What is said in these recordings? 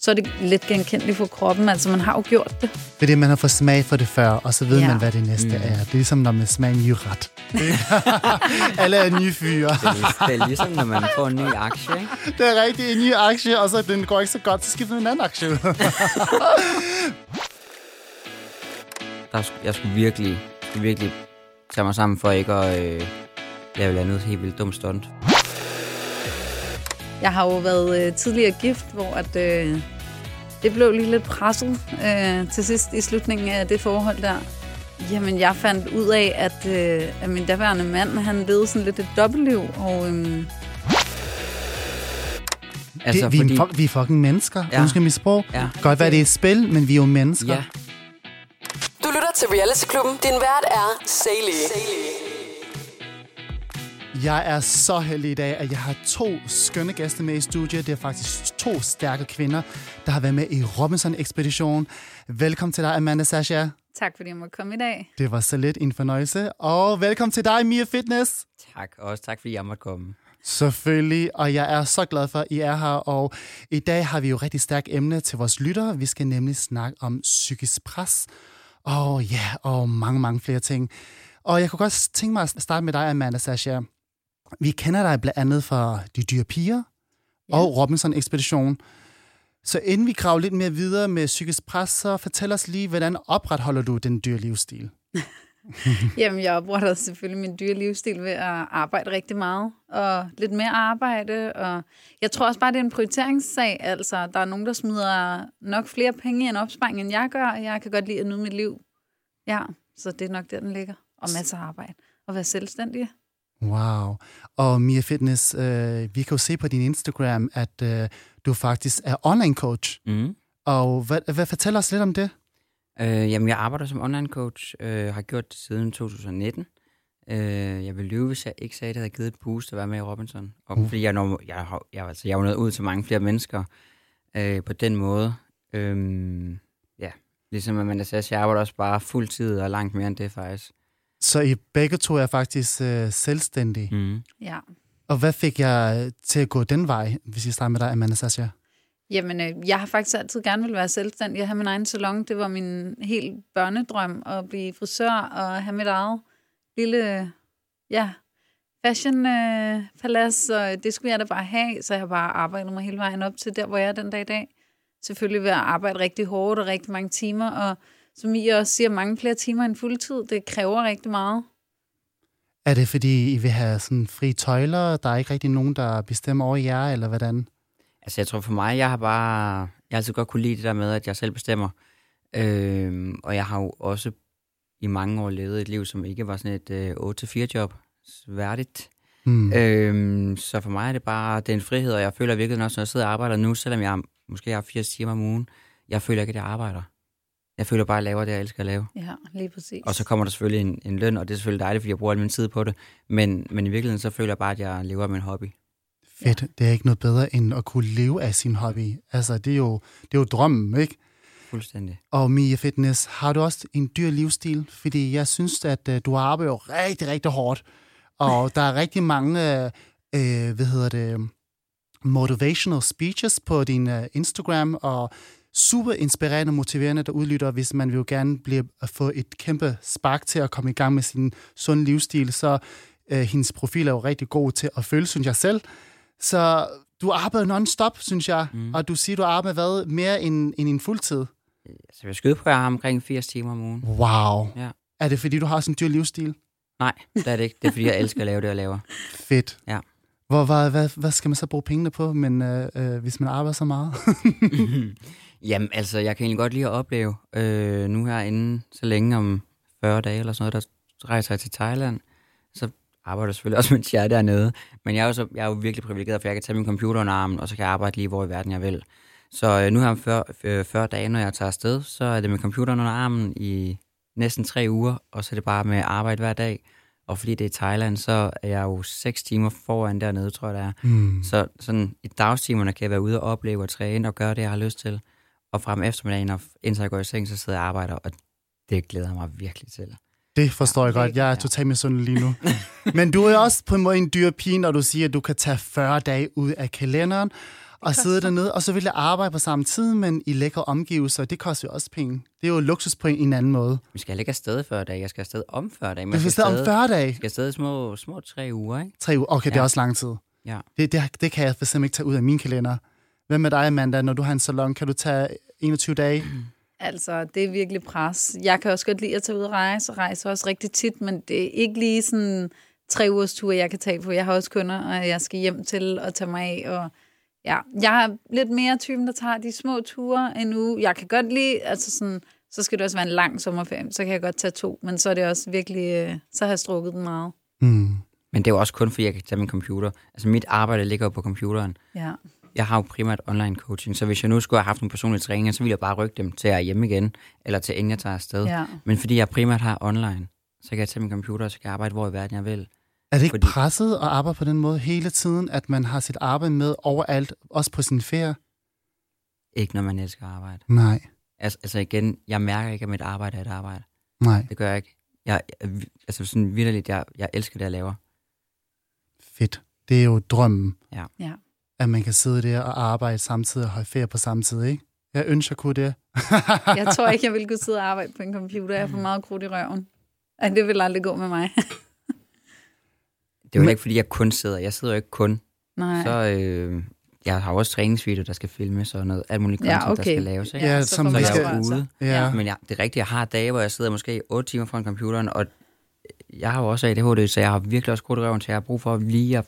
så er det lidt genkendeligt for kroppen. Altså, man har jo gjort det. Fordi man har fået smag for det før, og så ved Ja. man, hvad det næste mm. er. Det er ligesom, når man smager en ny ret. Eller en ny fyre. Det er, det er ligesom, når man får en ny aktie, ikke? Det er rigtigt, en ny aktie, og så den går ikke så godt, så skifter man en anden aktie ud. Der, jeg skulle virkelig, virkelig tage mig sammen for ikke at øh, lave et eller andet helt vildt dumt stunt. Jeg har jo været øh, tidligere gift, hvor at, øh, det blev lige lidt presset øh, til sidst i slutningen af det forhold der. Jamen, jeg fandt ud af, at, øh, at min daværende mand, han levede sådan lidt et dobbeltliv, og øh, Altså, det, vi, fordi... er, fuck- vi er fucking mennesker. Ja. Undskyld mit sprog. Ja. Godt være, det er et spil, men vi er jo mennesker. Ja, Du lytter til Reality-klubben. Din vært er Sally. Jeg er så heldig i dag, at jeg har to skønne gæster med i studiet. Det er faktisk to stærke kvinder, der har været med i Robinson-ekspedition. Velkommen til dig, Amanda Sasha. tak fordi jeg måtte komme i dag. Det var så lidt en fornøjelse. Og velkommen til dig, Mia Fitness. tak. Og også tak, fordi jeg måtte komme. Selvfølgelig, og jeg er så glad for, at I er her. Og i dag har vi jo rigtig stærkt emne til vores lyttere. Vi skal nemlig snakke om psykisk pres. Og ja, og mange, mange flere ting. Og jeg kunne godt tænke mig at starte med dig, Amanda Sasha. Vi kender dig blandt andet fra De Dyre Piger ja. og Robinson-ekspedition. Så inden vi graver lidt mere videre med psykisk pres, så fortæl os lige, hvordan opretholder du den dyre livsstil? Jamen, jeg opretter selvfølgelig min dyre livsstil ved at arbejde rigtig meget, og lidt mere arbejde, og jeg tror også bare, det er en prioriteringssag. Altså, der er nogen, der smider nok flere penge i en opsparing, end jeg gør, og jeg kan godt lide at nyde mit liv. Ja, så det er nok der, den ligger. Og masser af arbejde. Og være selvstændig. Wow. Og Mia Fitness, øh, vi kan jo se på din Instagram, at øh, du faktisk er online coach. Mm. Og hvad, hvad fortæller os lidt om det? Øh, jamen, jeg arbejder som online coach, øh, har gjort det siden 2019. Øh, jeg vil lyve, hvis jeg ikke sagde, at det havde givet et boost at være med i Robinson. Og Uh. fordi jeg, når, jeg, har, jeg, altså, jeg er jo nået ud til mange flere mennesker øh, på den måde. Øh, ja, ligesom Amanda sagde, så jeg arbejder også bare fuld tid og langt mere end det faktisk. Så I begge to er faktisk øh, selvstændige. Mm. Ja. Og hvad fik jeg til at gå den vej, hvis jeg starter med dig, Amanda Sasha? Jamen, øh, jeg har faktisk altid gerne vil være selvstændig. Jeg har min egen salon. Det var min helt børnedrøm at blive frisør og have mit eget lille, ja, fashion øh, palads. Og det skulle jeg da bare have, så jeg har bare arbejdet mig hele vejen op til der, hvor jeg er den dag i dag. Selvfølgelig ved at arbejde rigtig hårdt og rigtig mange timer, og som I også siger, mange flere timer end fuldtid. Det kræver rigtig meget. Er det, fordi I vil have sådan fri tøjler? Der er ikke rigtig nogen, der bestemmer over jer, eller hvordan? Altså, jeg tror for mig, jeg har bare... Jeg har altid godt kunne lide det der med, at jeg selv bestemmer. Øh, og jeg har jo også i mange år levet et liv, som ikke var sådan et øh, 8-4-job værdigt. Hmm. Øhm, så for mig er det bare, det er en frihed, og jeg føler virkelig også, når jeg sidder og arbejder nu, selvom jeg måske har 80 timer om ugen, jeg føler ikke, at jeg arbejder. Jeg føler bare, at jeg laver det, jeg elsker at lave. Ja, lige præcis. Og så kommer der selvfølgelig en, en løn, og det er selvfølgelig dejligt, fordi jeg bruger al min tid på det. Men, men i virkeligheden, så føler jeg bare, at jeg lever af min hobby. Fedt. Det er ikke noget bedre, end at kunne leve af sin hobby. Altså, det er jo, det er jo drømmen, ikke? Fuldstændig. Og Mia Fitness, har du også en dyr livsstil? Fordi jeg synes, at uh, du arbejder jo rigtig, rigtig hårdt. Og der er rigtig mange, uh, hvad hedder det, motivational speeches på din uh, Instagram, og super inspirerende og motiverende, der udlytter, hvis man vil jo gerne blive, at få et kæmpe spark til at komme i gang med sin sund livsstil, så uh, hendes profil er jo rigtig god til at føle, synes jeg selv. Så du arbejder non-stop, synes jeg, mm. og du siger, du arbejder hvad, mere end, end en fuldtid. Så jeg skyder på, at jeg har omkring 80 timer om ugen. Wow. Ja. Er det, fordi du har sådan en dyr livsstil? Nej, det er det ikke. Det er, fordi jeg elsker at lave det, jeg laver. Fedt. Ja. Hvor, hvad, hvad, hvad skal man så bruge pengene på, men, øh, øh, hvis man arbejder så meget? Jamen, altså, jeg kan egentlig godt lide at opleve, øh, nu her inden så længe om 40 dage eller sådan noget, der rejser jeg til Thailand, så arbejder jeg selvfølgelig også, mens jeg er dernede. Men jeg er jo, så, jeg er jo virkelig privilegeret, for jeg kan tage min computer under armen, og så kan jeg arbejde lige, hvor i verden jeg vil. Så øh, nu her om 40, øh, 40 dage, når jeg tager afsted, så er det med computeren under armen i næsten tre uger, og så er det bare med arbejde hver dag. Og fordi det er Thailand, så er jeg jo seks timer foran dernede, tror jeg det er. Mm. Så sådan i dagstimerne kan jeg være ude og opleve og træne og gøre det, jeg har lyst til. Og frem eftermiddagen, og indtil jeg går i seng, så sidder jeg og arbejder, og det glæder jeg mig virkelig til. Det forstår jeg Ja, godt. Jeg er ja. totalt misundelig lige nu. Men du er også på en måde en dyr pige, når du siger, at du kan tage 40 dage ud af kalenderen. og sidde dernede, og så vil jeg arbejde på samme tid, men i lækre omgivelser, det koster jo også penge. Det er jo luksus på en, en anden måde. Vi skal ikke afsted 40 dage. Jeg skal afsted om 40 dage. Du jeg vil stadig om 40 dage. Jeg skal afsted små, små tre uger, ikke? Tre uger. Okay, det er Ja. også lang tid. Ja. Det, det, det kan jeg for eksempel ikke tage ud af min kalender. Hvad med dig, Amanda, når du har en salon? Kan du tage 21 dage? Altså, det er virkelig pres. Jeg kan også godt lide at tage ud og rejse, og rejse også rigtig tit, men det er ikke lige sådan tre ugers tur, jeg kan tage på. Jeg har også kunder, og jeg skal hjem til at tage mig af. Og ja, jeg er lidt mere typen, der tager de små ture en uge. Jeg kan godt lide, altså sådan, så skal det også være en lang sommerferie, så kan jeg godt tage to, men så er det også virkelig, øh, så har jeg strukket den meget. Mm. Men det er jo også kun, fordi jeg kan tage min computer. Altså, mit arbejde ligger jo på computeren. Ja. Jeg har jo primært online coaching, så hvis jeg nu skulle have haft nogle personlige træninger, så ville jeg bare rykke dem til at jeg hjemme igen, eller til inden jeg tager afsted. ja. Men fordi jeg primært har online, så kan jeg tage min computer, og så kan jeg arbejde, hvor i verden jeg vil. Er det ikke Fordi- presset at arbejde på den måde hele tiden, at man har sit arbejde med overalt, også på sin ferie? Ikke når man elsker at arbejde. Nej, Altså, altså igen, jeg mærker ikke, at mit arbejde er et arbejde. nej. Det gør jeg ikke. Jeg, jeg altså sådan vidderligt, jeg, jeg elsker det, jeg laver. Fedt. Det er jo drømmen, Ja. At man kan sidde der og arbejde samtidig og holde ferie på samme tid, ikke? Jeg ønsker, kunne det. Jeg tror ikke, jeg vil kunne sidde og arbejde på en computer. Jeg får meget krudt i røven. Ej, det vil aldrig gå med mig. Det er jo ikke, fordi jeg kun sidder. Jeg sidder jo ikke kun. Nej. Så øh, jeg har også træningsvideoer, der skal filmes og noget alt muligt Ja, content, der okay. skal laves. Ikke? Ja, så som Så jeg skal- er ude. Ja. Men jeg, det er rigtigt, jeg har dage, hvor jeg sidder måske 8 timer foran computeren, og jeg har jo også ADHD, så jeg har virkelig også krudt i røven, så jeg har brug for lige at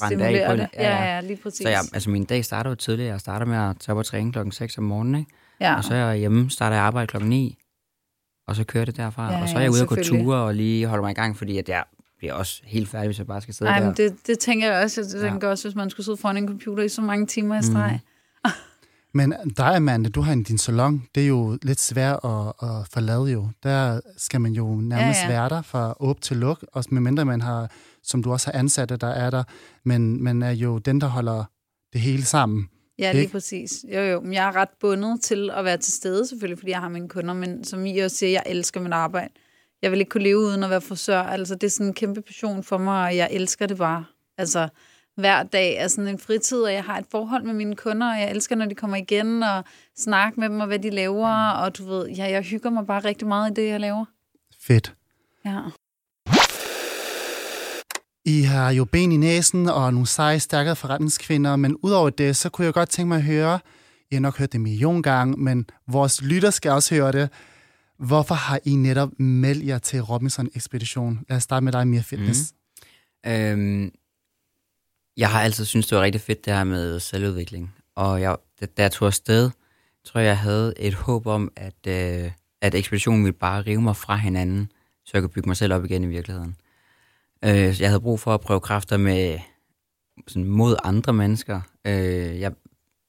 brænde af på det. det. Ja, ja, lige præcis. Så jeg, altså min dag starter jo tidligt. Jeg starter med at tage op og træne klokken 6 om morgenen, ikke? ja. Og så er jeg hjemme, starter jeg arbejde klokken 9, og så kører det derfra. Ja, og så er ja, jeg ude og gå ture og lige holde mig i gang, fordi at jeg bliver også helt færdig, hvis jeg bare skal sidde Ej, der. men det, det tænker jeg også. Jeg Ja. tænker også, hvis man skulle sidde foran en computer i så mange timer i streg. Men dig, Amanda, du har en din salon. Det er jo lidt svært at, at forlade jo. Der skal man jo nærmest Ja, ja, ja. ja. være der fra åb til luk. Også medmindre man har, som du også har ansatte, der er der. Men man er jo den, der holder det hele sammen. Ja, lige Ikke? præcis. Jo, jo. Men jeg er ret bundet til at være til stede, selvfølgelig, fordi jeg har mine kunder. Men som I også siger, jeg elsker mit arbejde. Jeg vil ikke kunne leve uden at være frisør. Altså, det er sådan en kæmpe passion for mig, og jeg elsker det bare. Altså, hver dag er sådan en fritid, og jeg har et forhold med mine kunder, og jeg elsker, når de kommer igen, og snakke med dem, og hvad de laver. Og du ved, ja, jeg hygger mig bare rigtig meget i det, jeg laver. Fedt. Ja. I har jo ben i næsen og nogle seje, stærkere forretningskvinder, men udover det, så kunne jeg godt tænke mig at høre, I har nok hørt det en million gange, men vores lytter skal også høre det. Hvorfor har I netop meldt jer til Robinson Ekspedition? Lad os starte med dig, Mia Fitness. Mm. Øhm, jeg har altid syntes, det var rigtig fedt, det her med selvudvikling. Og jeg, da da jeg tog afsted, tror jeg, jeg havde et håb om, at, øh, at ekspeditionen ville bare rive mig fra hinanden, så jeg kunne bygge mig selv op igen i virkeligheden. Øh, jeg havde brug for at prøve kræfter med, sådan, mod andre mennesker. Øh, jeg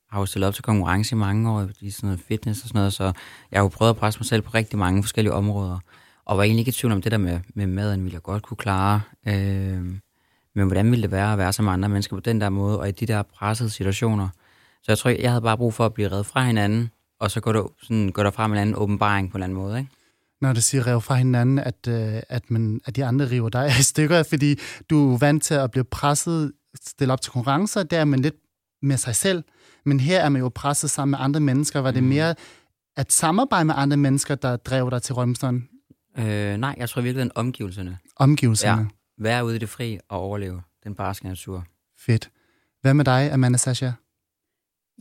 har jo stillet op til konkurrence i mange år i sådan noget fitness og sådan noget, så jeg har jo prøvet at presse mig selv på rigtig mange forskellige områder. Og var egentlig ikke i tvivl om det der med, med maden, ville jeg godt kunne klare. Øh, men hvordan ville det være at være som andre mennesker på den der måde, og i de der pressede situationer. Så jeg tror, jeg havde bare brug for at blive reddet fra hinanden, og så går der, sådan, går der frem en anden åbenbaring på en eller anden måde. Ikke? Når du siger rev fra hinanden, at, øh, at, man, at de andre river dig i stykker, fordi du er vant til at blive presset, stille op til konkurrencer, der er man lidt med sig selv. Men her er man jo presset sammen med andre mennesker. Var det Mm. mere at samarbejde med andre mennesker, der drev dig til Robinson? Øh, nej, jeg tror virkelig, den omgivelserne. Omgivelserne? Ja. Være ude i det fri og overleve den barske natur. Fedt. Hvad med dig, Amanda Sasha?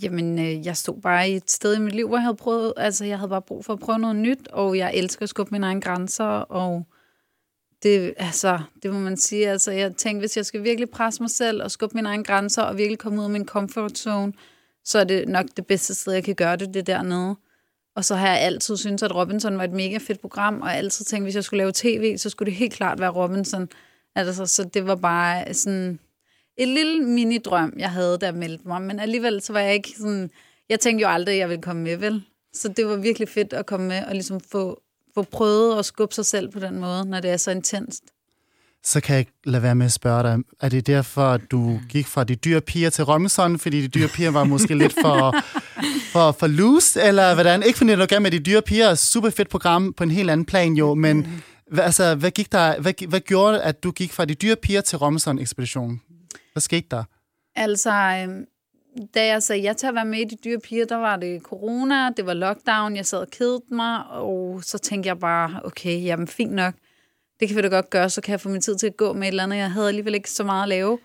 Jamen, øh, jeg stod bare i et sted i mit liv, hvor jeg havde prøvet, altså jeg havde bare brug for at prøve noget nyt, og jeg elsker at skubbe mine egne grænser, og det, altså, det må man sige, altså jeg tænkte, hvis jeg skal virkelig presse mig selv og skubbe mine egne grænser, og virkelig komme ud af min comfort zone, så er det nok det bedste sted, jeg kan gøre det, det dernede. Og så har jeg altid syntes, at Robinson var et mega fedt program, og jeg altid tænkt, hvis jeg skulle lave tv, så skulle det helt klart være Robinson. Altså, så det var bare sådan et lille mini-drøm, jeg havde, der meldte mig. Men alligevel, så var jeg ikke sådan... Jeg tænkte jo aldrig, at jeg ville komme med, vel? Så det var virkelig fedt at komme med og ligesom få, få prøvet at skubbe sig selv på den måde, når det er så intenst. Så kan jeg ikke lade være med at spørge dig, er det derfor, at du gik fra de dyre piger til Robinson, fordi de dyre piger var måske lidt for, for, for loose, eller hvordan? Ikke fordi du gerne med de dyre piger, super fedt program på en helt anden plan jo, men hvad, altså, hvad, gik der, hvad, hvad gjorde, at du gik fra de dyre piger til Robinson-ekspeditionen? Hvad skete der? Altså, øhm, da jeg sagde ja til at være med i De Dyre Piger, der var det corona, det var lockdown, jeg sad og kedede mig, og så tænkte jeg bare, okay, jamen fint nok, det kan vi da godt gøre, så kan jeg få min tid til at gå med et eller andet. Jeg havde alligevel ikke så meget at lave.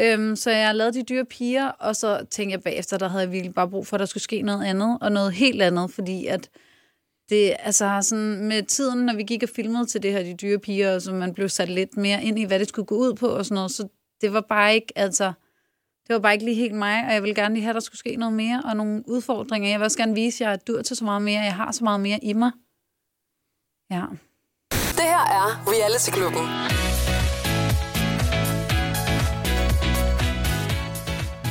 Øhm, så jeg lavede De Dyre Piger, og så tænkte jeg bagefter, der havde jeg virkelig bare brug for, at der skulle ske noget andet, og noget helt andet, fordi at det, altså sådan med tiden, når vi gik og filmede til det her De Dyre Piger, så man blev sat lidt mere ind i, hvad det skulle gå ud på og sådan noget, så det var bare ikke, altså, det var bare ikke lige helt mig, og jeg ville gerne lige have, at der skulle ske noget mere, og nogle udfordringer. Jeg vil også gerne vise jer, at du er til så meget mere, jeg har så meget mere i mig. Ja. Det her er Reality Klubben.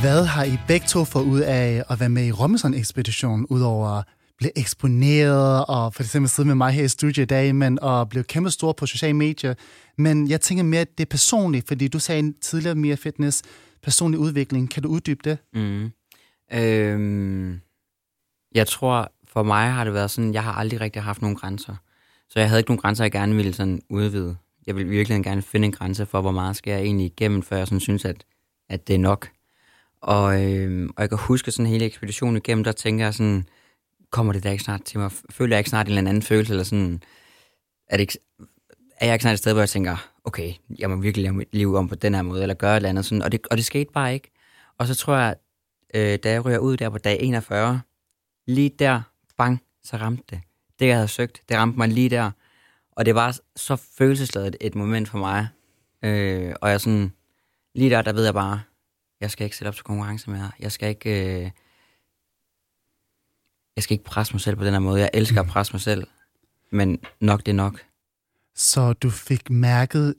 Hvad har I begge to fået ud af at være med i Robinson-ekspeditionen, udover blev eksponeret og for eksempel sidde med mig her i studiet i dag, men og blev kæmpe stor på sociale medier. Men jeg tænker mere, at det er personligt, fordi du sagde tidligere mere fitness, personlig udvikling. Kan du uddybe det? Mm. Øhm, jeg tror, for mig har det været sådan, jeg har aldrig rigtig haft nogen grænser. Så jeg havde ikke nogen grænser, jeg gerne ville sådan udvide. Jeg ville virkelig gerne finde en grænse for, hvor meget skal jeg egentlig igennem, før jeg sådan synes, at, at det er nok. Og, øhm, og jeg kan huske sådan hele ekspeditionen igennem, der tænker jeg sådan, kommer det da ikke snart til mig? Føler jeg ikke snart en eller anden følelse, eller sådan, er, det ikke, er jeg ikke snart et sted, hvor jeg tænker, okay, jeg må virkelig lave mit liv om på den her måde, eller gøre et eller andet sådan, og det, og det skete bare ikke. Og så tror jeg, øh, da jeg ryger ud der på dag 41, lige der, bang, så ramte det. Det, jeg havde søgt, det ramte mig lige der. Og det var så følelsesladet et moment for mig. Øh, og jeg sådan, lige der, der ved jeg bare, jeg skal ikke sætte op til konkurrence mere. Jeg skal ikke, øh, jeg skal ikke presse mig selv på den her måde. Jeg elsker at presse mig selv, men nok det er nok. Så du fik mærket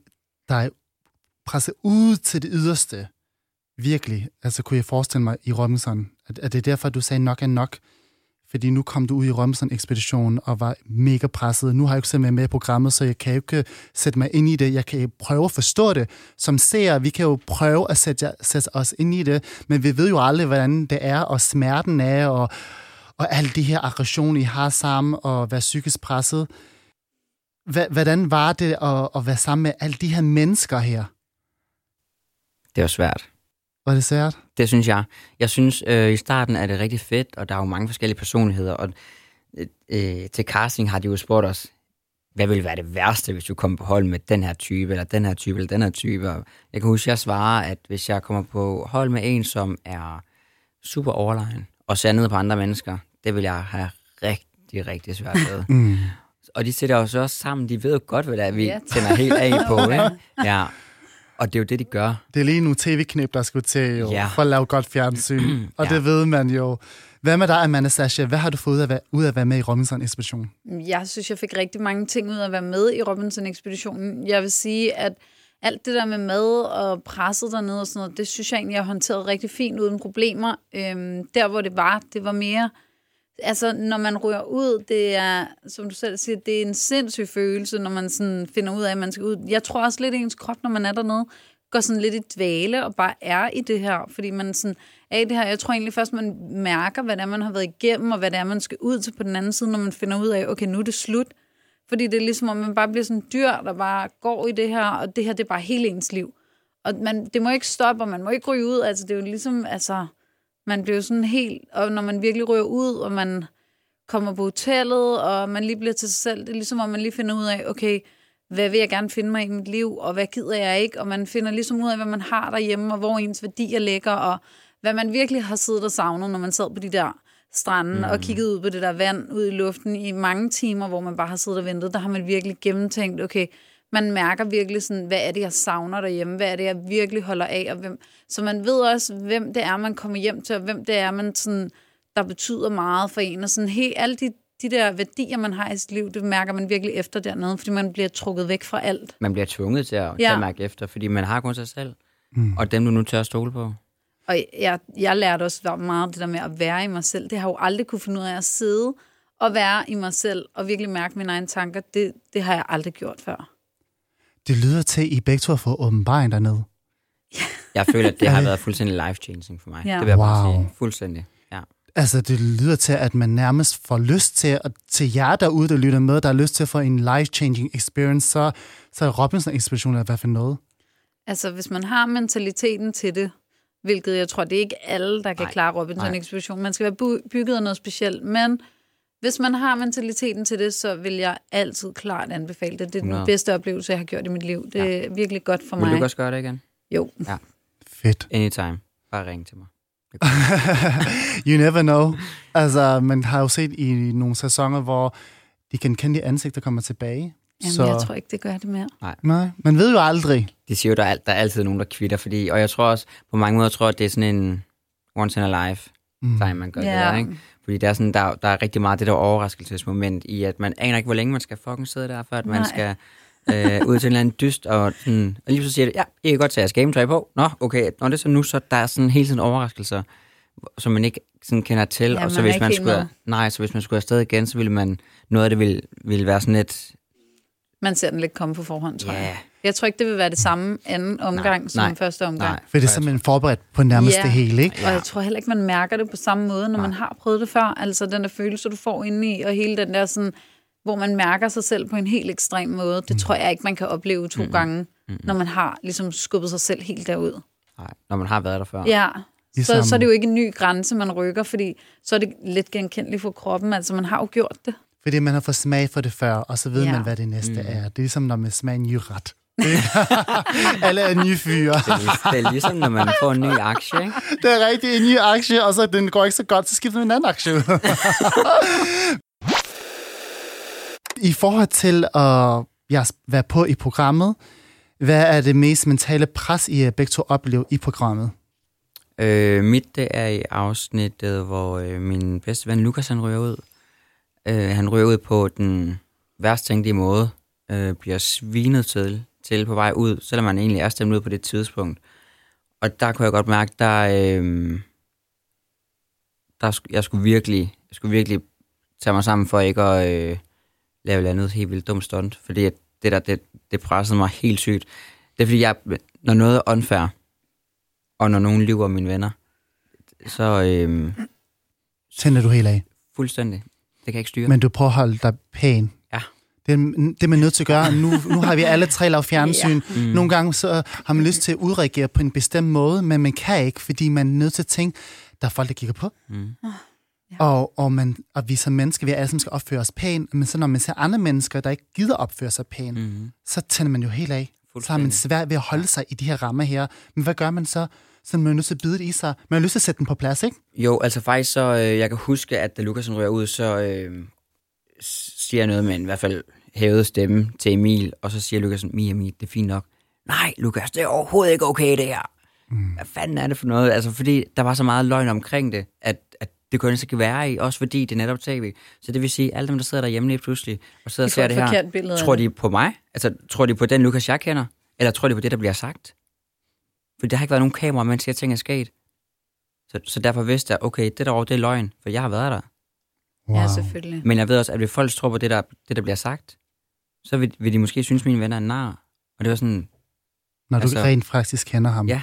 dig presset ud til det yderste. Virkelig. Altså kunne jeg forestille mig i Robinson, at, at det er derfor, du sagde nok er nok. Fordi nu kom du ud i Robinson-ekspeditionen og var mega presset. Nu har jeg ikke selv været med i programmet, så jeg kan jo ikke sætte mig ind i det. Jeg kan prøve at forstå det. Som ser, vi kan jo prøve at sætte, sætte os ind i det, men vi ved jo aldrig, hvordan det er, og smerten er, og, og alle de her aggressioner, I har sammen, og være psykisk presset. Hvordan var det at, at være sammen med alle de her mennesker her? Det var svært. Var det svært? Det synes jeg. Jeg synes, øh, i starten er det rigtig fedt, og der er jo mange forskellige personligheder, og øh, øh, til casting har de jo spurgt os, hvad ville være det værste, hvis du kommer på hold med den her type, eller den her type, eller den her type. Og jeg kan huske, at jeg svarer, at hvis jeg kommer på hold med en, som er super overlegen, og ser ned på andre mennesker, det vil jeg have rigtig, rigtig svært ved. mm. Og de sætter os også sammen, de ved jo godt, hvad det er, vi yeah. tænder helt af på. Ikke? Ja. Og det er jo det, de gør. Det er lige nogle tv-knip, der skulle til jo, ja. for at lave godt fjernsyn. Og ja. det ved man jo. Hvad med dig, Amanda Sasha? Hvad har du fået ud af, være, ud af at være med i Robinson-ekspeditionen? Jeg synes, jeg fik rigtig mange ting ud af at være med i Robinson-ekspeditionen. Jeg vil sige, at alt det der med mad og presset dernede og sådan noget, det synes jeg egentlig, jeg har håndteret rigtig fint uden problemer. Øhm, der, hvor det var, det var mere altså, når man ryger ud, det er, som du selv siger, det er en sindssyg følelse, når man sådan finder ud af, at man skal ud. Jeg tror også lidt, at ens krop, når man er dernede, går sådan lidt i dvale og bare er i det her, fordi man sådan er i det her. Jeg tror egentlig først, man mærker, hvad det er, man har været igennem, og hvad det er, man skal ud til på den anden side, når man finder ud af, okay, nu er det slut. Fordi det er ligesom, om man bare bliver sådan dyr, der bare går i det her, og det her, det er bare hele ens liv. Og man, det må ikke stoppe, og man må ikke ryge ud. Altså, det er jo ligesom, altså, man bliver sådan helt, og når man virkelig rører ud, og man kommer på hotellet, og man lige bliver til sig selv, det er ligesom, om man lige finder ud af, okay, hvad vil jeg gerne finde mig i mit liv, og hvad gider jeg ikke, og man finder ligesom ud af, hvad man har derhjemme, og hvor ens værdier ligger, og hvad man virkelig har siddet og savnet, når man sad på de der stranden mm. og kigget ud på det der vand ud i luften i mange timer, hvor man bare har siddet og ventet, der har man virkelig gennemtænkt, okay, man mærker virkelig sådan, hvad er det, jeg savner derhjemme? Hvad er det, jeg virkelig holder af? Og hvem, så man ved også, hvem det er, man kommer hjem til, og hvem det er, man sådan, der betyder meget for en. Og sådan helt, alle de, de der værdier, man har i sit liv, det mærker man virkelig efter dernede, fordi man bliver trukket væk fra alt. Man bliver tvunget til at, ja. til at mærke efter, fordi man har kun sig selv. Mm. Og dem, du nu tør at stole på. Og jeg, jeg lærte også meget det der med at være i mig selv. Det har jeg jo aldrig kunne finde ud af at sidde og være i mig selv, og virkelig mærke mine egne tanker. Det, det har jeg aldrig gjort før. Det lyder til, at I begge to har fået åbenbaring dernede. Jeg føler, at det har været fuldstændig life-changing for mig. Ja. Det vil jeg wow. bare sige. Fuldstændig. Ja. Altså, det lyder til, at man nærmest får lyst til, at til jer derude, der lytter med, der har lyst til at få en life-changing experience, så, så er Robinson-ekspeditionen i hvert fald noget. Altså, hvis man har mentaliteten til det, Hvilket jeg tror, det er ikke alle, der kan Nej, klare Robinson-ekspedition. Man skal være bygget af noget specielt. Men hvis man har mentaliteten til det, så vil jeg altid klart anbefale det. Det er den 100. bedste oplevelse, jeg har gjort i mit liv. Det er virkelig godt for Vil mig. du også gøre det igen? Jo. Fedt. Anytime. Bare ring til mig. you never know. Altså, man har jo set i nogle sæsoner, hvor de kan kende de ansigter kommer tilbage. Jamen, så, jeg tror ikke, det gør det mere. Nej, man ved jo aldrig. De siger jo, der er, der er altid nogen, der kvitter, fordi, og jeg tror også, på mange måder tror jeg, at det er sådan en once in a life Mm. time, man gør Ja. det der, ikke? Fordi der er, sådan, der, der er rigtig meget det der overraskelsesmoment i, at man aner ikke, hvor længe man skal fucking sidde der, for at man skal øh, ud til en eller anden dyst, og, sådan, og lige så siger det, ja, I kan godt tage jeres gametøj på. Nå, okay, når det er så nu, så der er sådan hele tiden overraskelser, som man ikke sådan kender til. Ja, og så hvis man skulle, med. nej, så hvis man skulle afsted igen, så ville man, noget af det ville, ville være sådan et, Man ser den lidt komme på forhånd, tror ja, jeg. Jeg tror ikke, det vil være det samme anden omgang Nej, som nej, første omgang. nej. For det er simpelthen forberedt på nærmest Ja. det hele, ikke? Og jeg tror heller ikke, man mærker det på samme måde, når man har prøvet det før. Altså den der følelse, du får indeni, og hele den der sådan, hvor man mærker sig selv på en helt ekstrem måde, det tror jeg ikke, man kan opleve to gange, når man har ligesom skubbet sig selv helt derud. Nej, når man har været der før. Ja, så, Ligesom- så er det jo ikke en ny grænse, man rykker, fordi så er det lidt genkendeligt for kroppen. Altså man har jo gjort det. Fordi man har fået smag for det før, og så ved Ja. man, hvad det næste er. Det er ligesom, når man smager en ny ret. Alle er nye fyre. Det er, er ligesom, når man får en ny aktie, ikke? Det er rigtig en ny aktie, og så den går ikke så godt, så skifter man en anden aktie ud. I forhold til at ja, være på i programmet, hvad er det mest mentale pres, I øh, begge to oplever i programmet? Øh, mit, det er i afsnittet, hvor øh, min bedste ven Lukas, han ryger ud. Øh, han ryger ud på den værst tænkelige måde. Øh, bliver svinet til, til på vej ud, selvom man egentlig er stemt ud på det tidspunkt. Og der kunne jeg godt mærke, der, øh, der jeg skulle virkelig, jeg skulle virkelig tage mig sammen for ikke at øh, lave et andet helt vildt dumt stunt. Fordi det der, det, det pressede mig helt sygt. Det er fordi, jeg, når noget er unfair, og når nogen lyver mine venner, så øh, Tænder du helt af. fuldstændig. Det kan jeg ikke styre. Men du prøver at holde dig pæn. Ja. Det er det, er man nødt til at gøre. Nu, nu har vi alle tre lavet fjernsyn. Mm. Nogle gange så har man lyst til at udreagere på en bestemt måde, men man kan ikke, fordi man er nødt til at tænke, der er folk, der kigger på. Mm. Og, og, man, og vi som mennesker, vi alle sammen skal opføre os pænt, men så når man ser andre mennesker, der ikke gider opføre sig pænt, Mm. så tænder man jo helt af. Så har man svært ved at holde sig i de her rammer her. Men hvad gør man så? Så man er nødt til at bide det i sig. Man har lyst til at sætte den på plads, ikke? Jo, altså faktisk så, øh, jeg kan huske, at da Lukas ryger ud, så øh, siger jeg noget med en i hvert fald hævet stemme til Emil, og så siger Lukas, Mia, Emil, det er fint nok. Nej, Lukas, det er overhovedet ikke okay, det her. Mm. Hvad fanden er det for noget? Altså, fordi der var så meget løgn omkring det, at, at det kunne ikke være i, også fordi det er netop tv. Så det vil sige, at alle dem, der sidder derhjemme lige pludselig, og sidder og De får ser et det her, billede tror de på mig? Altså, tror de på den Lukas, jeg kender? Eller tror de på det, der bliver sagt? For der har ikke været nogen kamera, mens jeg ting er sket. Så, så derfor vidste jeg, okay, det derovre, det er løgn, for jeg har været der. Ja, selvfølgelig. Men jeg ved også, at hvis folk tror på det, der, det, der bliver sagt, så vil, vil de måske synes, at mine venner er en nar. Og det var sådan, Når du Altså- rent faktisk kender ham. Ja.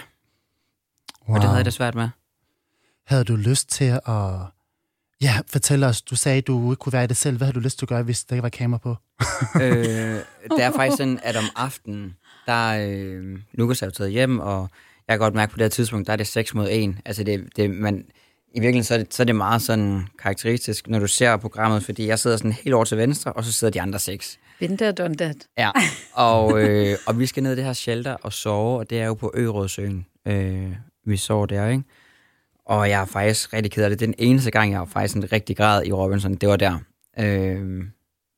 Wow. og det havde jeg da svært med. Havde du lyst til at... Ja, fortæl os. Du sagde, at du ikke kunne være i det selv. Hvad havde du lyst til at gøre, hvis der ikke var kamera på? øh, det er faktisk sådan, at om aftenen, der øh, Lukas er jo taget hjem, og jeg kan godt mærke på det her tidspunkt, der er det 6 mod 1. Altså det, det man, i virkeligheden så er, det, så er det meget sådan karakteristisk, når du ser programmet, fordi jeg sidder sådan helt over til venstre, og så sidder de andre seks. Been there, done that. Ja, og, øh, og vi skal ned i det her shelter og sove, og det er jo på Ørådsøen, øh, vi sover der, ikke? Og jeg er faktisk rigtig ked af det. Den eneste gang, jeg har faktisk en rigtig grad i Robinson, det var der. Øh,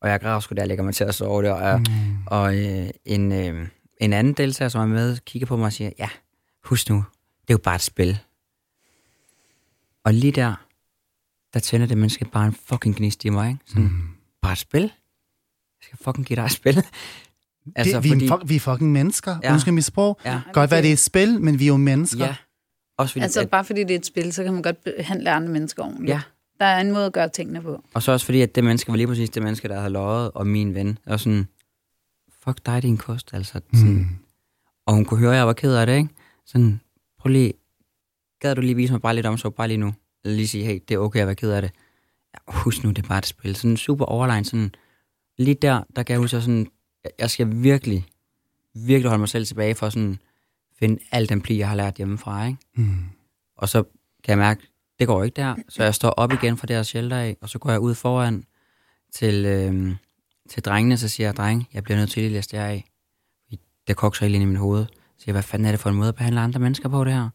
og jeg græder sgu der, jeg lægger mig til at sove der. Og, mm. og øh, en, øh, en anden deltager, som er med, kigger på mig og siger, ja, husk nu, det er jo bare et spil. Og lige der, der tænder det menneske bare en fucking gnist i mig, ikke? Sådan, mm. bare et spil? Jeg skal fucking give dig et spil. Altså, vi, fordi... vi, er, vi er fucking mennesker. Ja. Undskyld mit sprog. Ja. Godt være, det er et spil, men vi er jo mennesker. Ja. Også fordi, Altså at, bare fordi det er et spil, så kan man godt behandle andre mennesker ordentligt. ja. Der er en måde at gøre tingene på. Og så også fordi, at det menneske var lige præcis det menneske, der havde løjet, og min ven. Og sådan, fuck dig, din kost, altså. Sådan, Mm. Og hun kunne høre, at jeg var ked af det, ikke? Sådan, prøv lige, gad du lige vise mig bare lidt omsorg, bare lige nu? Eller lige sige, hey, det er okay at være ked af det. Ja, husk nu, det er bare et spil. Sådan super overline, sådan, lige der, der kan jeg huske, sådan, jeg skal virkelig, virkelig holde mig selv tilbage for sådan finde al den pli, jeg har lært hjemmefra, ikke? Mm. Og så kan jeg mærke, det går ikke der. Så jeg står op igen fra det her shelter af, og så går jeg ud foran til, øh, til drengene, så siger jeg, dreng, jeg bliver nødt til at læse det her af. Det kokser helt ind i mit hoved. Så siger jeg, hvad fanden er det for en måde at behandle andre mennesker på det her?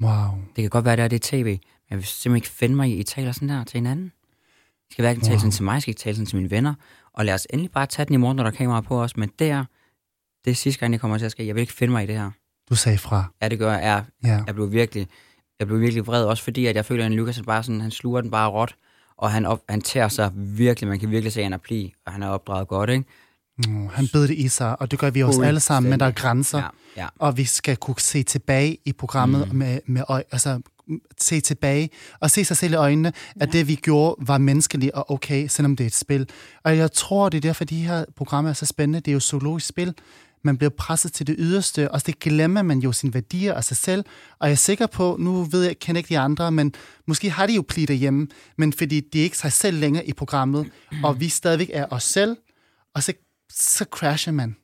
Wow. Det kan godt være, det er det tv, men jeg vil simpelthen ikke finde mig i, at I taler sådan der til hinanden. I skal hverken tale sådan til mig, I skal ikke tale sådan til mine venner. Og lad os endelig bare tage den i morgen, når der er kamera på os. Men der, det er sidste gang, det kommer til at ske. Jeg vil ikke finde mig i det her. Du sagde fra. Ja, det gør jeg. Jeg, Ja. jeg blev virkelig, jeg blev virkelig vred, også fordi, at jeg føler, at Lukas han bare sådan, han sluger den bare råt, og han, op, han tager sig virkelig, man kan virkelig se, at han er pli, og han er opdraget godt, ikke? Mm, han bed det i sig, og det gør vi også alle sammen, men der er grænser. Ja, ja. Og vi skal kunne se tilbage i programmet mm. med, med øj, altså se tilbage og se sig selv i øjnene, at det vi gjorde var menneskeligt og okay, selvom det er et spil. Og jeg tror, det er derfor, de her programmer er så spændende. Det er jo zoologisk spil. Man bliver presset til det yderste, og det glemmer man jo sine værdier og sig selv. Og jeg er sikker på, nu ved jeg, jeg kender ikke de andre, men måske har de jo pli derhjemme, men fordi de er ikke sig selv længere i programmet, og vi stadigvæk er os selv, og så, så crasher man.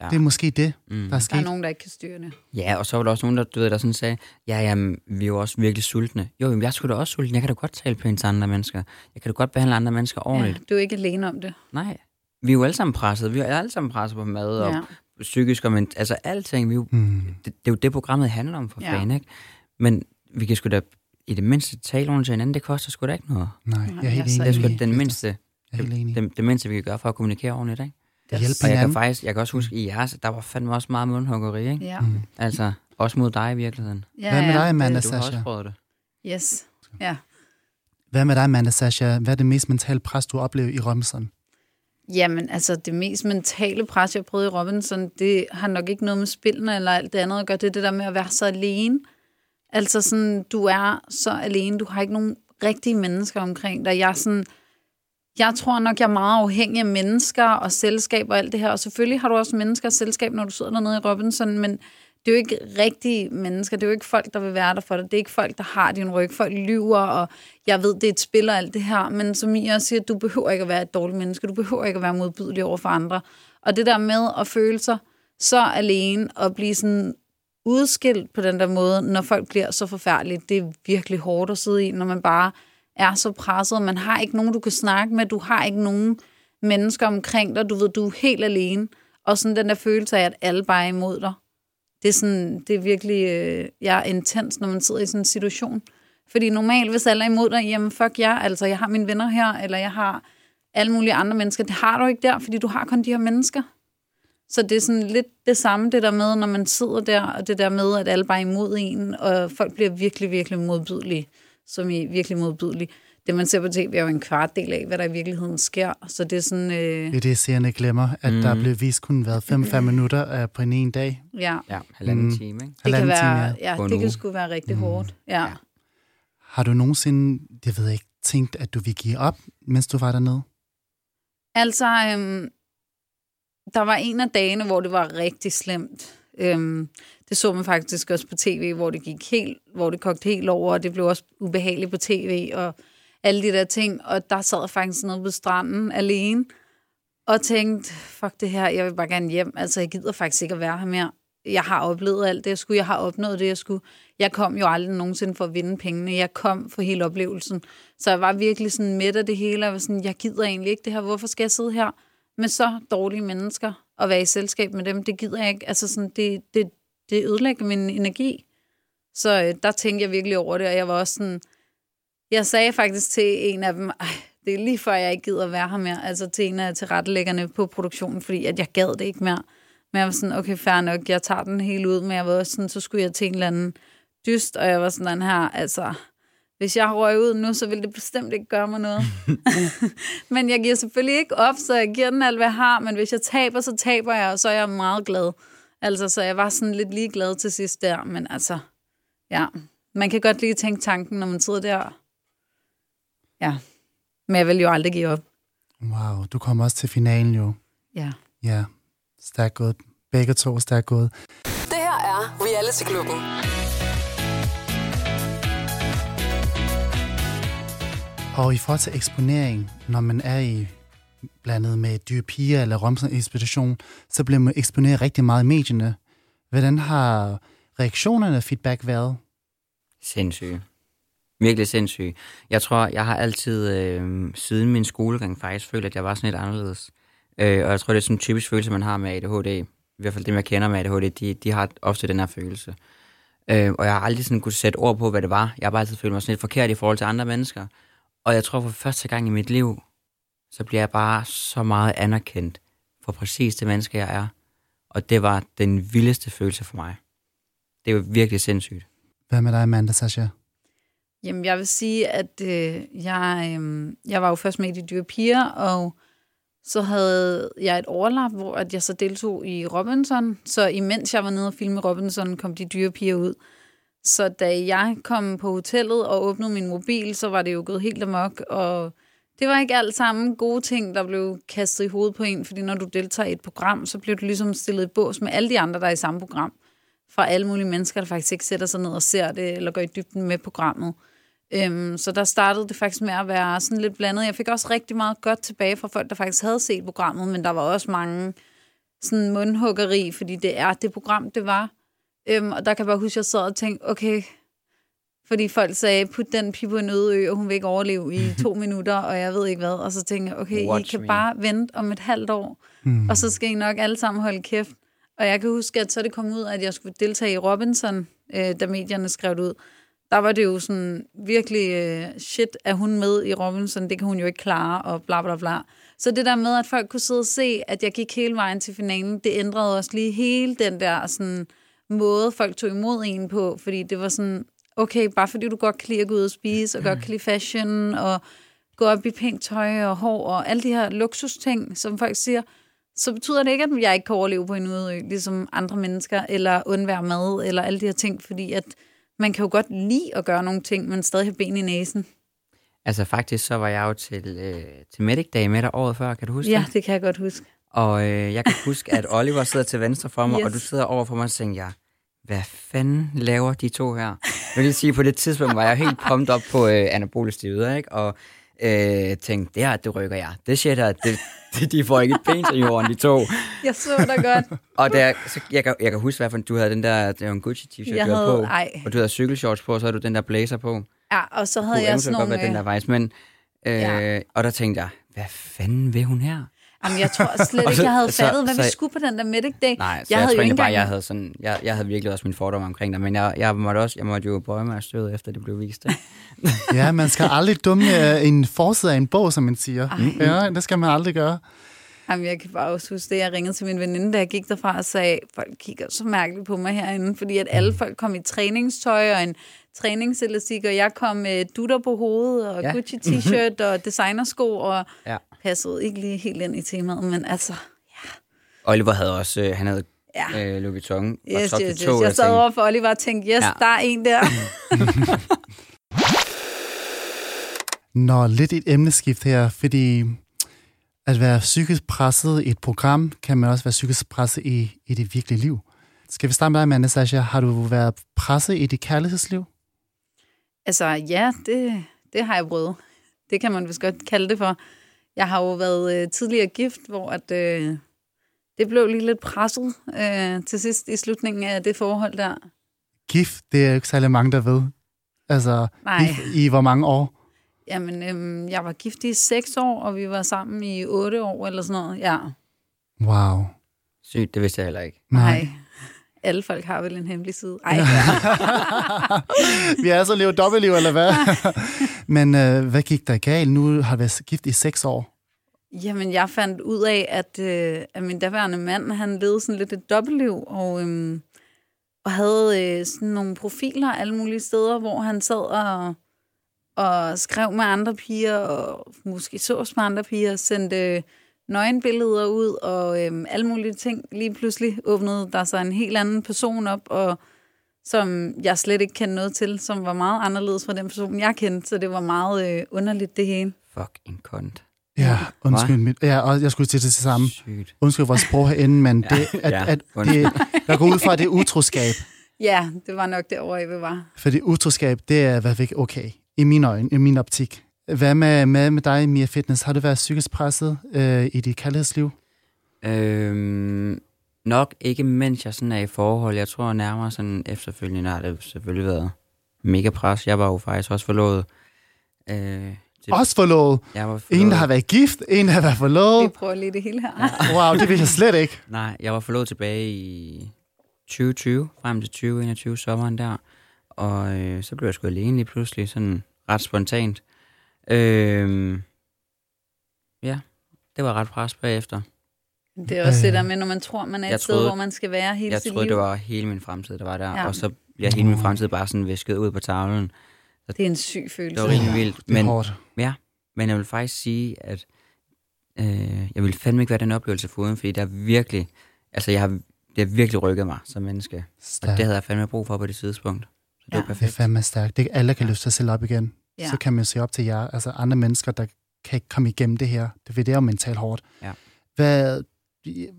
Ja. Det er måske det, Mm. der er Der er sket. nogen, der ikke kan styre det. Ja, og så var der også nogen, der, du ved, der sådan sagde, ja, jamen, vi er jo også virkelig sultne. Jo, jamen, jeg skulle da også sulten. Jeg kan da godt tale pænt til andre mennesker. Jeg kan da godt behandle andre mennesker Ja, ordentligt. du er ikke alene om det. Nej. Vi er jo alle sammen presset. Vi er alle sammen presset på mad og Ja. psykisk og men, altså alting. Vi er jo, Mm. det, det, er jo det, programmet handler om for Ja. ja. fanden, ikke? Men vi kan sgu da i det mindste tale ordentligt til hinanden. Det koster sgu da ikke noget. Nej, jeg er helt så Det er enig. sgu den mindste, enig. det, det mindste, vi kan gøre for at kommunikere ordentligt, ikke? Det Hjælpe Og jeg kan hinanden. faktisk, jeg kan også huske, i jeres, der var fandme også meget mundhuggeri, ikke? Ja. Mm. Altså, også mod dig i virkeligheden. Ja, Hvad med dig. Amanda Du har også Sasha? prøvet det. Yes. Ja. Hvad med dig, Amanda Sasha? Hvad er det mest mentale pres, du oplever i Robinson? Jamen, altså det mest mentale pres, jeg prøvede i Robinson, det har nok ikke noget med spillene eller alt det andet at gøre. Det er det der med at være så alene. Altså sådan, du er så alene. Du har ikke nogen rigtige mennesker omkring dig. Jeg er sådan, jeg tror nok, jeg er meget afhængig af mennesker og selskab og alt det her. Og selvfølgelig har du også mennesker og selskab, når du sidder dernede i Robinson, men det er jo ikke rigtige mennesker. Det er jo ikke folk, der vil være der for dig. Det er ikke folk, der har din ryg. Folk lyver, og jeg ved, det er et spil og alt det her. Men som I også siger, du behøver ikke at være et dårligt menneske. Du behøver ikke at være modbydelig over for andre. Og det der med at føle sig så alene og blive sådan udskilt på den der måde, når folk bliver så forfærdelige, det er virkelig hårdt at sidde i, når man bare er så presset, man har ikke nogen, du kan snakke med, du har ikke nogen mennesker omkring dig, du ved, du er helt alene, og sådan den der følelse af, at alle bare er imod dig. Det er, sådan, det er virkelig øh, jeg er intens, når man sidder i sådan en situation. Fordi normalt, hvis alle er imod dig, jamen fuck jer, altså jeg har mine venner her, eller jeg har alle mulige andre mennesker. Det har du ikke der, fordi du har kun de her mennesker. Så det er sådan lidt det samme, det der med, når man sidder der, og det der med, at alle bare er imod en, og folk bliver virkelig, virkelig modbydelige, som i virkelig modbydelige. Det, man ser på tv, er jo en kvart del af, hvad der i virkeligheden sker. Så det er sådan, øh, Det er det, seerne glemmer, at mm. der Mm. blev vist kun været 5-5 minutter uh, på en ene dag. ja, Ja, halvanden Mm. mm. time, ikke? det kan være, time, ja, en det kan sgu være rigtig hårdt. Ja. Ja. Har du nogensinde, det ved jeg ikke, tænkt, at du ville give op, mens du var dernede? Altså, øhm, der var en af dagene, hvor det var rigtig slemt. Øhm, det så man faktisk også på tv, hvor det gik helt, hvor det kogte helt over, og det blev også ubehageligt på tv, og alle de der ting. Og der sad jeg faktisk nede på stranden alene, og tænkte, fuck det her, jeg vil bare gerne hjem. Altså, jeg gider faktisk ikke at være her mere. Jeg har oplevet alt det, jeg skulle. Jeg har opnået det, jeg skulle. Jeg kom jo aldrig nogensinde for at vinde pengene. Jeg kom for hele oplevelsen. Så jeg var virkelig sådan midt af det hele. Jeg var sådan, jeg gider egentlig ikke det her. Hvorfor skal jeg sidde her med så dårlige mennesker og være i selskab med dem? Det gider jeg ikke. Altså sådan, det, det, det ødelægger min energi. Så øh, der tænkte jeg virkelig over det, og jeg var også sådan... Jeg sagde faktisk til en af dem, det er lige før, jeg ikke gider at være her mere. Altså til en af tilrettelæggerne på produktionen, fordi at jeg gad det ikke mere. Men jeg var sådan, okay, fair nok, jeg tager den helt ud, men jeg var også sådan, så skulle jeg til en eller anden dyst, og jeg var sådan den her, altså, hvis jeg røg ud nu, så ville det bestemt ikke gøre mig noget. men jeg giver selvfølgelig ikke op, så jeg giver den alt, hvad jeg har, men hvis jeg taber, så taber jeg, og så er jeg meget glad. Altså, så jeg var sådan lidt ligeglad til sidst der, men altså, ja, man kan godt lige tænke tanken, når man sidder der. Ja, men jeg vil jo aldrig give op. Wow, du kom også til finalen jo. Ja. Ja, stærkt gået. Begge to stærkt gået. Det her er Reality Klubben. Og i forhold til eksponering, når man er i blandet med dyre piger eller Romsen Ekspedition, så bliver man eksponeret rigtig meget i medierne. Hvordan har reaktionerne og feedback været? Sindssyge. Virkelig sindssyge. Jeg tror, jeg har altid øh, siden min skolegang faktisk følt, at jeg var sådan lidt anderledes. Øh, og jeg tror, det er sådan en typisk følelse, man har med ADHD. I hvert fald dem, jeg kender med ADHD, de, de har ofte den her følelse. Øh, og jeg har aldrig sådan kunne sætte ord på, hvad det var. Jeg har bare altid følt mig sådan lidt forkert i forhold til andre mennesker. Og jeg tror, for første gang i mit liv, så bliver jeg bare så meget anerkendt for præcis det menneske, jeg er. Og det var den vildeste følelse for mig. Det var virkelig sindssygt. Hvad med dig, Amanda Sasha? Jamen, jeg vil sige, at øh, jeg, øh, jeg var jo først med i De Dyre Piger, og så havde jeg et overlap, hvor at jeg så deltog i Robinson. Så imens jeg var nede og filme Robinson, kom De Dyre Piger ud. Så da jeg kom på hotellet og åbnede min mobil, så var det jo gået helt amok, og det var ikke alt sammen gode ting, der blev kastet i hovedet på en, fordi når du deltager i et program, så bliver du ligesom stillet i bås med alle de andre, der er i samme program. Fra alle mulige mennesker, der faktisk ikke sætter sig ned og ser det, eller går i dybden med programmet. Øhm, så der startede det faktisk med at være sådan lidt blandet. Jeg fik også rigtig meget godt tilbage fra folk, der faktisk havde set programmet, men der var også mange sådan mundhuggeri, fordi det er det program, det var. Øhm, og der kan jeg bare huske, at jeg sad og tænkte, okay, fordi folk sagde, put den pige på en øde ø, og hun vil ikke overleve i to minutter, og jeg ved ikke hvad. Og så tænkte jeg, okay, Watch I kan me. bare vente om et halvt år, mm. og så skal I nok alle sammen holde kæft. Og jeg kan huske, at så det kom ud, at jeg skulle deltage i Robinson, øh, da medierne skrev det ud. Der var det jo sådan virkelig, øh, shit, er hun med i Robinson? Det kan hun jo ikke klare, og bla bla bla. Så det der med, at folk kunne sidde og se, at jeg gik hele vejen til finalen, det ændrede også lige hele den der sådan, måde, folk tog imod en på, fordi det var sådan, okay, bare fordi du godt kan lide at gå ud og spise, og godt kan lide fashion, og gå op i pænt tøj og hår, og alle de her luksusting, som folk siger, så betyder det ikke, at jeg ikke kan overleve på en udø, ligesom andre mennesker, eller undvære mad, eller alle de her ting, fordi at man kan jo godt lide at gøre nogle ting, men stadig have ben i næsen. Altså faktisk, så var jeg jo til, øh, til Medic Day med dig året før, kan du huske Ja, det? kan jeg godt huske. Og øh, jeg kan huske, at Oliver sidder til venstre for mig, yes. og du sidder over for mig og tænker, jeg, hvad fanden laver de to her? Jeg vil sige, på det tidspunkt var jeg helt pumped op på øh, anabole stivet, ikke? Og øh, tænkte, det her, det rykker jeg. Det shit her, det, det, de får ikke et pænt i jorden, de to. Jeg så dig godt. Og der, så, jeg, kan, jeg kan huske, hvad for, du havde den der, det var en Gucci t-shirt, Jeg du havde havde- på. ej. Og du havde cykelshorts på, og så havde du den der blazer på. Ja, og så havde jeg sådan godt nogle... være den der vejs, men... Øh, Ja. Og der tænkte jeg, hvad fanden vil hun her? Jamen, jeg tror slet ikke, jeg havde så- fattet, hvad vi så- skulle på den der Medic Day. Nej, så jeg, jeg havde tror ikke bare, jeg havde, sådan, jeg, jeg havde virkelig også min fordomme omkring det, men jeg, jeg, måtte også, jeg måtte jo bøje mig af stødet, efter det blev vist. Ja, man skal aldrig dumme øh, en forside af en bog, som man siger. Ja, det skal man aldrig gøre. Jamen, jeg kan bare også huske det, jeg ringede til min veninde, da jeg gik derfra og sagde, folk kigger så mærkeligt på mig herinde, fordi at alle folk kom i træningstøj og en træningselastik, og jeg kom med dutter på hovedet og Ja. ja. Gucci t-shirt og designersko, og Ja. Passede ikke lige helt ind i temaet, men altså, Oliver havde også, øh, han havde ja. øh, Louis Vuitton og Yes, top yes, yes. to. Jeg sad over for Oliver og tænkte, yes, Ja. ja. der er en der. Nå, lidt et emneskift her, fordi at være psykisk presset i et program, kan man også være psykisk presset i, i det virkelige liv. Skal vi starte med dig, Amanda Sasha? Har du været presset i dit kærlighedsliv? Altså, ja, det, det har jeg prøvet. Det kan man vist godt kalde det for. Jeg har jo været øh, tidligere gift, hvor at, øh, det blev lige lidt presset øh, til sidst i slutningen af det forhold der. Gift, det er jo ikke særlig mange, der ved. Altså, Nej. i, i hvor mange år? Jamen, øhm, jeg var gift i seks år, og vi var sammen i otte år eller sådan noget. Ja, Wow. Sygt, det vidste jeg heller ikke. nej. Alle folk har vel en hemmelig side. Ej. Vi har altså levet dobbeltliv, eller hvad? Men øh, hvad gik der galt? Nu har du været gift i seks år. Jamen, jeg fandt ud af, at, øh, at min daværende mand, han levede sådan lidt et dobbeltliv, og, øhm, og havde øh, sådan nogle profiler alle mulige steder, hvor han sad og, og skrev med andre piger, og måske sås med andre piger, sendte øh, nøgenbilleder ud, og øhm, alle mulige ting. Lige pludselig åbnede der sig en helt anden person op, og som jeg slet ikke kendte noget til, som var meget anderledes fra den person, jeg kendte, så det var meget øh, underligt det hele. Fuck en kont. Ja, undskyld mit. Ja, og jeg skulle til det samme. Sygt. Undskyld vores sprog herinde, men det, at, Ja, at, det, jeg går ud fra, at det er utroskab. Ja, det var nok derovre, vi var. Fordi utroskab, det er i hvert fald ikke okay. I mine øjne, i min optik. Hvad med, med, med dig, Mia Fitness? Har du været psykisk presset øh, i dit kærlighedsliv? Øhm, Nok ikke, mens jeg sådan er i forhold. Jeg tror nærmere sådan efterfølgende har det selvfølgelig været mega pres. Jeg var jo faktisk også forlovet. Øh, til, Også forlovet. jeg var forlovet. En, der har været gift, en, der har været Vi forlovet. prøver lige det hele her. Wow, det vil jeg slet ikke. Nej, jeg var forlovet tilbage i 2020, frem til 2021 sommeren der. Og øh, så blev jeg sgu alene lige pludselig, sådan ret spontant. Øh, ja, det var ret pres bagefter. Det er også det Øh, der med, når man tror, man er jeg et sted, troede- hvor man skal være hele Jeg sit troede, liv. det var hele min fremtid, der var der. Ja. Ja. Og så bliver hele min fremtid bare sådan visket ud på tavlen. Det er en syg følelse. Det var rimelig vildt. Det er Men, hårdt. men jeg vil faktisk sige, at øh, jeg vil fandme ikke være den oplevelse foruden, fordi der er virkelig, altså jeg har, det har virkelig rykket mig som menneske. Og Stærkt. det havde jeg fandme brug for på det tidspunkt. Så det Ja. var Det er perfekt. fandme stærkt. Det, alle kan løfte sig selv op igen. Ja. Så kan man se op til jer. Altså andre mennesker, der kan ikke komme igennem det her. Det, det er jo mentalt hårdt. Ja. Hvad,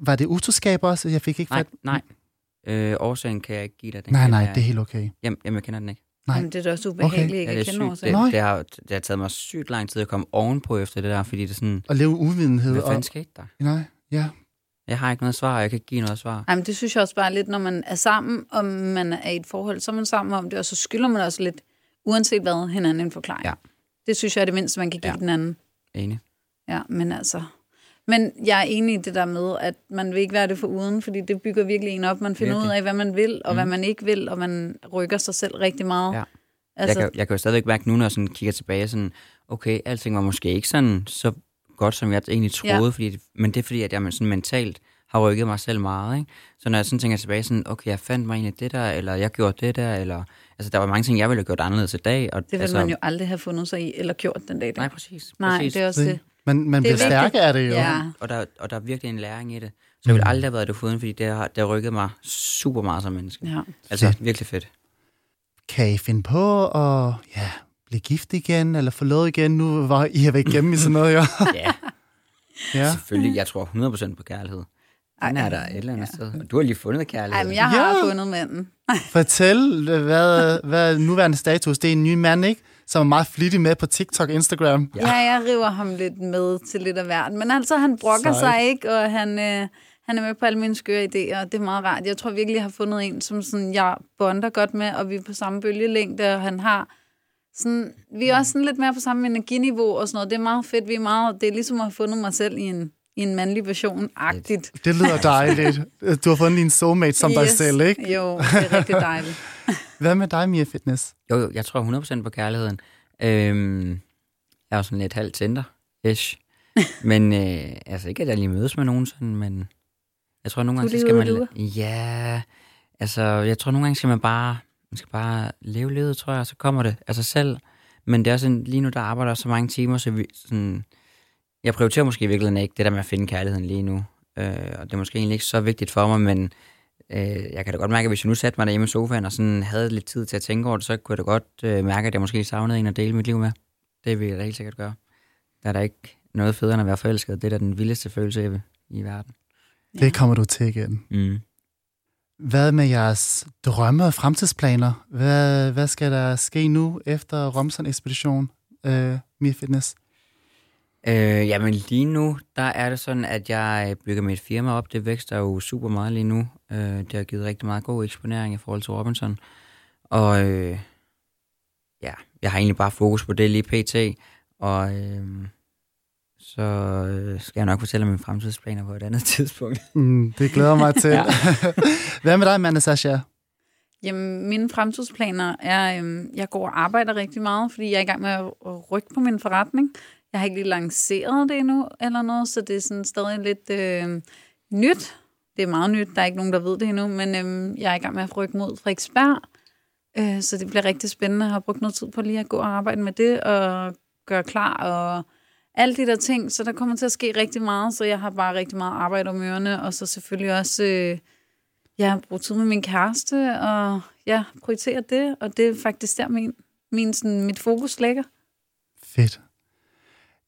var det utroskab også? Jeg fik ikke Nej, fat. nej. Øh, årsagen kan jeg ikke give dig. Den Nej, nej, jeg det er helt okay. Jamen, jamen, jeg kender den ikke. nej. Jamen, det er da også ubehageligt, ikke Ja, at det er kende. Det, årsagen. Nej. det, har, det har taget mig sygt lang tid at komme ovenpå efter det der, fordi det er sådan, At leve uvidenhed. hvad Og, fanden skete der? nej, ja. Jeg har ikke noget svar, og jeg kan ikke give noget svar. Jamen, det synes jeg også bare lidt, når man er sammen, og man er i et forhold, så er man sammen om det, og så skylder man også lidt, uanset hvad, hinanden en forklaring. Ja. Det synes jeg er det mindste, man kan give Ja. den anden. Enig. Ja, men altså... Men jeg er enig i det der med, at man vil ikke være det for uden, fordi det bygger virkelig en op. Man finder Virkelig. ud af, hvad man vil, og mm. hvad man ikke vil, og man rykker sig selv rigtig meget. Ja. Altså, Jeg, kan, jeg kan jo stadigvæk mærke nu, når jeg sådan kigger tilbage, sådan, okay, alting var måske ikke sådan så godt, som jeg egentlig troede, Ja. fordi, det- men det er fordi, at jeg sådan mentalt har rykket mig selv meget. Ikke? Så når jeg sådan tænker tilbage, sådan, okay, jeg fandt mig egentlig det der, eller jeg gjorde det der, eller altså, der var mange ting, jeg ville have gjort anderledes i dag. Og, det vil altså, man jo aldrig have fundet sig i, eller gjort den dag. Nej, præcis. Nej, præcis. det er også det. Man, man Det er bliver stærke af det jo. Ja. Og der, og der er virkelig en læring i det. Så jeg ville aldrig have været det foruden, fordi det har, det har rykket mig super meget som menneske. ja. Altså, Fedt. virkelig fedt. Kan I finde på at ja, blive gift igen, eller forlovet igen, nu var I har været igennem i sådan noget, jo? Ja, ja. selvfølgelig. Jeg tror 100% på kærlighed. Ej, er der et eller andet sted. Og Du har lige fundet kærlighed. Ej, men jeg har Ja. fundet manden. Fortæl, hvad, hvad nuværende status? Det er en ny mand, ikke? Som er meget flittig med på TikTok og Instagram. Ja. ja, jeg river ham lidt med til lidt af hvert. Men altså, han brokker Sejt. sig ikke, og han, øh, han er med på alle mine skøre idéer, og det er meget rart. Jeg tror virkelig, jeg har fundet en, som sådan, jeg bonder godt med, og vi er på samme bølgelængde, og han har sådan, vi er også sådan lidt mere på samme energiniveau og sådan noget. Det er meget fedt. Vi er meget, det er ligesom at have fundet mig selv i en, i en mandlig version-agtigt. Det lyder dejligt. Du har fundet din soulmate som dig selv, ikke? Jo, det er rigtig dejligt. Hvad med dig, Mia Fitness? Jo, jo, jeg tror 100% på kærligheden. Øhm, jeg er jo sådan lidt halvt tænder, ish. Men øh, altså ikke, at jeg lige mødes med nogen sådan, men jeg tror nogle gange, så skal man... Ja, altså jeg tror nogle gange skal man bare, man skal bare leve livet, tror jeg, og så kommer det af sig selv. Men det er sådan, lige nu der arbejder så mange timer, så vi, sådan, jeg prioriterer måske i virkeligheden ikke det der med at finde kærligheden lige nu. Øh, og det er måske egentlig ikke så vigtigt for mig, men øh, jeg kan da godt mærke, at hvis jeg nu satte mig derhjemme i sofaen og sådan havde lidt tid til at tænke over det, så kunne jeg da godt øh, mærke, at jeg måske savnede en at dele mit liv med. Det vil jeg da helt sikkert gøre. Der er der ikke noget federe end at være forelsket. Det er da den vildeste følelse i, i verden. Det kommer du til igen. Mm. Hvad med jeres drømme og fremtidsplaner? Hvad, hvad skal der ske nu efter Romson-ekspedition, øh, Mia Fitness? Øh, jamen lige nu, der er det sådan, at jeg bygger mit firma op. Det vækster jo super meget lige nu. Øh, det har givet rigtig meget god eksponering i forhold til Robinson. Og øh, ja, jeg har egentlig bare fokus på det lige pt. Og øh, så øh, skal jeg nok fortælle om mine fremtidsplaner på et andet tidspunkt. Mm, det glæder mig til. Ja. Hvad med dig, Amanda Sasha? Jamen, mine fremtidsplaner er, øhm, jeg går og arbejder rigtig meget, fordi jeg er i gang med at, at rykke på min forretning. Jeg har ikke lige lanceret det endnu, eller noget, så det er sådan stadig lidt øh, nyt. Det er meget nyt, der er ikke nogen, der ved det endnu, men øhm, jeg er i gang med at rykke mod Frederiksberg, øh, så det bliver rigtig spændende. Jeg har brugt noget tid på lige at gå og arbejde med det, og gøre klar, og alle de der ting, så der kommer til at ske rigtig meget, så jeg har bare rigtig meget arbejde om ørerne, og så selvfølgelig også... Øh, ja, brugt tid med min kæreste, og ja, prioriterer det, og det er faktisk der, min, min, sådan, mit fokus ligger. Fedt.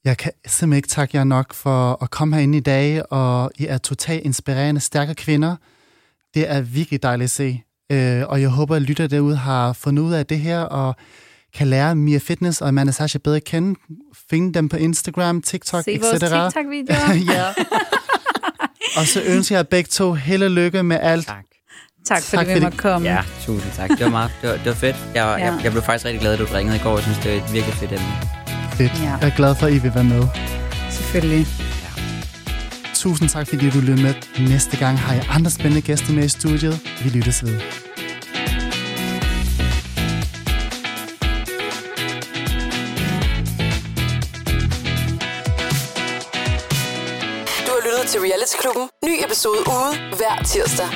Jeg kan simpelthen ikke takke jer nok for at komme herinde i dag, og I er totalt inspirerende, stærke kvinder. Det er virkelig dejligt at se. Øh, og jeg håber, at lytter derude har fundet ud af det her, og kan lære Mia Fitness og Amanda Sasha bedre at kende. Finde dem på Instagram, TikTok, Se etc. vores TikTok-videoer. ja. Og så ønsker jeg begge to held og lykke med alt. Tak. Tak, fordi Tak vi måtte komme. Ja, tusind tak. Det var meget, det var, det var fedt. Jeg, ja. Jeg, jeg blev faktisk rigtig glad, at du ringede i går. Jeg synes, det var et virkelig fedt emne. Fedt. Ja. Jeg er glad for, at I vil være med. Selvfølgelig. Tusind tak, fordi du lyttede med. Næste gang har jeg andre spændende gæster med i studiet. Vi lyttes ved. Du har lyttet til Reality Klubben. Ny episode ude hver tirsdag.